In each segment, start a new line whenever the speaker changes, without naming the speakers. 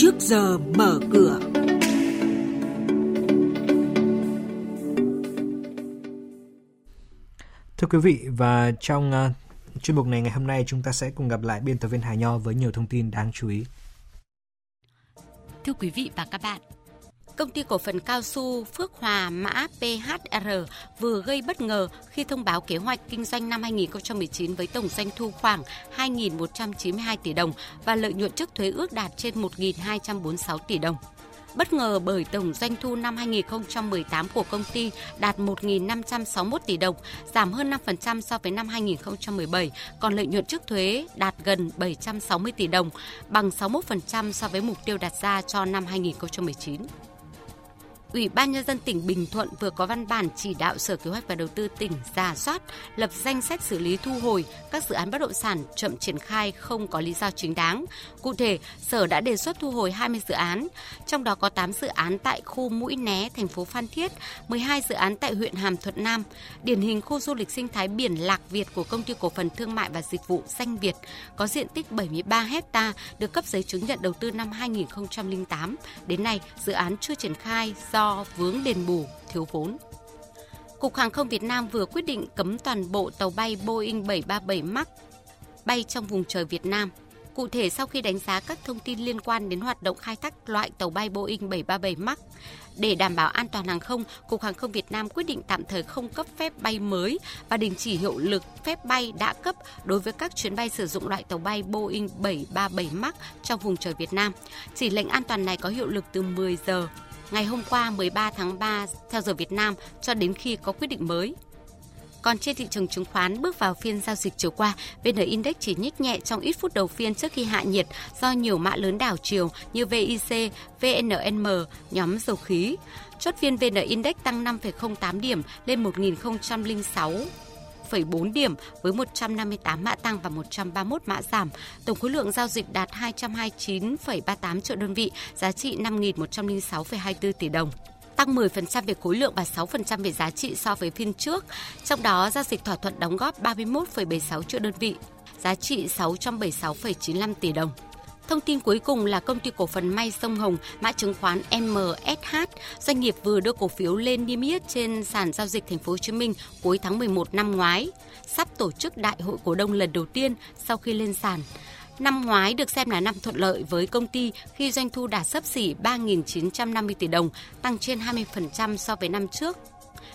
trước giờ mở cửa.
Thưa quý vị và trong uh, chuyên mục này ngày hôm nay chúng ta sẽ cùng gặp lại biên tập viên Hà Nho với nhiều thông tin đáng chú ý.
Thưa quý vị và các bạn, công ty cổ phần cao su Phước Hòa mã PHR vừa gây bất ngờ khi thông báo kế hoạch kinh doanh năm 2019 với tổng doanh thu khoảng 2.192 tỷ đồng và lợi nhuận trước thuế ước đạt trên 1.246 tỷ đồng bất ngờ bởi tổng doanh thu năm 2018 của công ty đạt 1.561 tỷ đồng, giảm hơn 5% so với năm 2017, còn lợi nhuận trước thuế đạt gần 760 tỷ đồng, bằng 61% so với mục tiêu đặt ra cho năm 2019. Ủy ban Nhân dân tỉnh Bình Thuận vừa có văn bản chỉ đạo Sở Kế hoạch và Đầu tư tỉnh giả soát, lập danh sách xử lý thu hồi các dự án bất động sản chậm triển khai không có lý do chính đáng. Cụ thể, Sở đã đề xuất thu hồi 20 dự án, trong đó có 8 dự án tại khu Mũi Né, thành phố Phan Thiết, 12 dự án tại huyện Hàm Thuận Nam, điển hình khu du lịch sinh thái biển Lạc Việt của Công ty Cổ phần Thương mại và Dịch vụ Xanh Việt, có diện tích 73 hecta được cấp giấy chứng nhận đầu tư năm 2008. Đến nay, dự án chưa triển khai do do vướng đền bù, thiếu vốn. Cục Hàng không Việt Nam vừa quyết định cấm toàn bộ tàu bay Boeing 737 MAX bay trong vùng trời Việt Nam. Cụ thể, sau khi đánh giá các thông tin liên quan đến hoạt động khai thác loại tàu bay Boeing 737 MAX, để đảm bảo an toàn hàng không, Cục Hàng không Việt Nam quyết định tạm thời không cấp phép bay mới và đình chỉ hiệu lực phép bay đã cấp đối với các chuyến bay sử dụng loại tàu bay Boeing 737 MAX trong vùng trời Việt Nam. Chỉ lệnh an toàn này có hiệu lực từ 10 giờ ngày hôm qua 13 tháng 3 theo giờ Việt Nam cho đến khi có quyết định mới. Còn trên thị trường chứng khoán bước vào phiên giao dịch chiều qua, VN Index chỉ nhích nhẹ trong ít phút đầu phiên trước khi hạ nhiệt do nhiều mã lớn đảo chiều như VIC, VNM, nhóm dầu khí. Chốt phiên VN Index tăng 5,08 điểm lên 1.006 1,4 điểm với 158 mã tăng và 131 mã giảm. Tổng khối lượng giao dịch đạt 229,38 triệu đơn vị, giá trị 5.106,24 tỷ đồng tăng 10% về khối lượng và 6% về giá trị so với phiên trước. Trong đó, giao dịch thỏa thuận đóng góp 31,76 triệu đơn vị, giá trị 676,95 tỷ đồng. Thông tin cuối cùng là công ty cổ phần May Sông Hồng, mã chứng khoán MSH, doanh nghiệp vừa đưa cổ phiếu lên niêm yết trên sàn giao dịch thành phố Hồ Chí Minh cuối tháng 11 năm ngoái, sắp tổ chức đại hội cổ đông lần đầu tiên sau khi lên sàn. Năm ngoái được xem là năm thuận lợi với công ty khi doanh thu đạt sấp xỉ 3.950 tỷ đồng, tăng trên 20% so với năm trước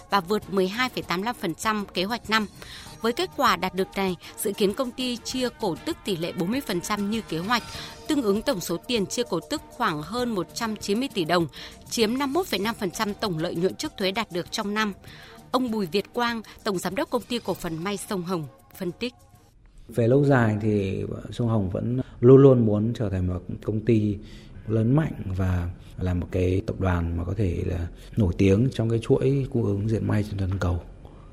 và vượt 12,85% kế hoạch năm. Với kết quả đạt được này, dự kiến công ty chia cổ tức tỷ lệ 40% như kế hoạch, tương ứng tổng số tiền chia cổ tức khoảng hơn 190 tỷ đồng, chiếm 51,5% tổng lợi nhuận trước thuế đạt được trong năm. Ông Bùi Việt Quang, Tổng Giám đốc Công ty Cổ phần May Sông Hồng, phân tích.
Về lâu dài thì Sông Hồng vẫn luôn luôn muốn trở thành một công ty lớn mạnh và là một cái tập đoàn mà có thể là nổi tiếng trong cái chuỗi cung ứng diện may trên toàn cầu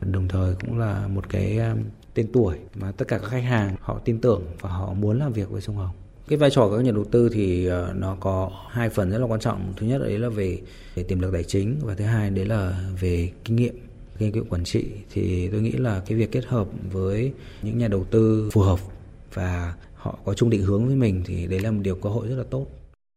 đồng thời cũng là một cái ờ, tên tuổi mà tất cả các khách hàng họ tin tưởng và họ muốn làm việc với sông Hồng. Cái vai trò của các nhà đầu tư thì ờ, nó có hai phần rất là quan trọng. Thứ nhất đấy là về, về tiềm lực tài chính và thứ hai đấy là về kinh nghiệm kinh nghiệm quản trị thì tôi nghĩ là cái việc kết hợp với những nhà đầu tư phù hợp và họ có chung định hướng với mình thì đấy là một điều cơ hội rất là tốt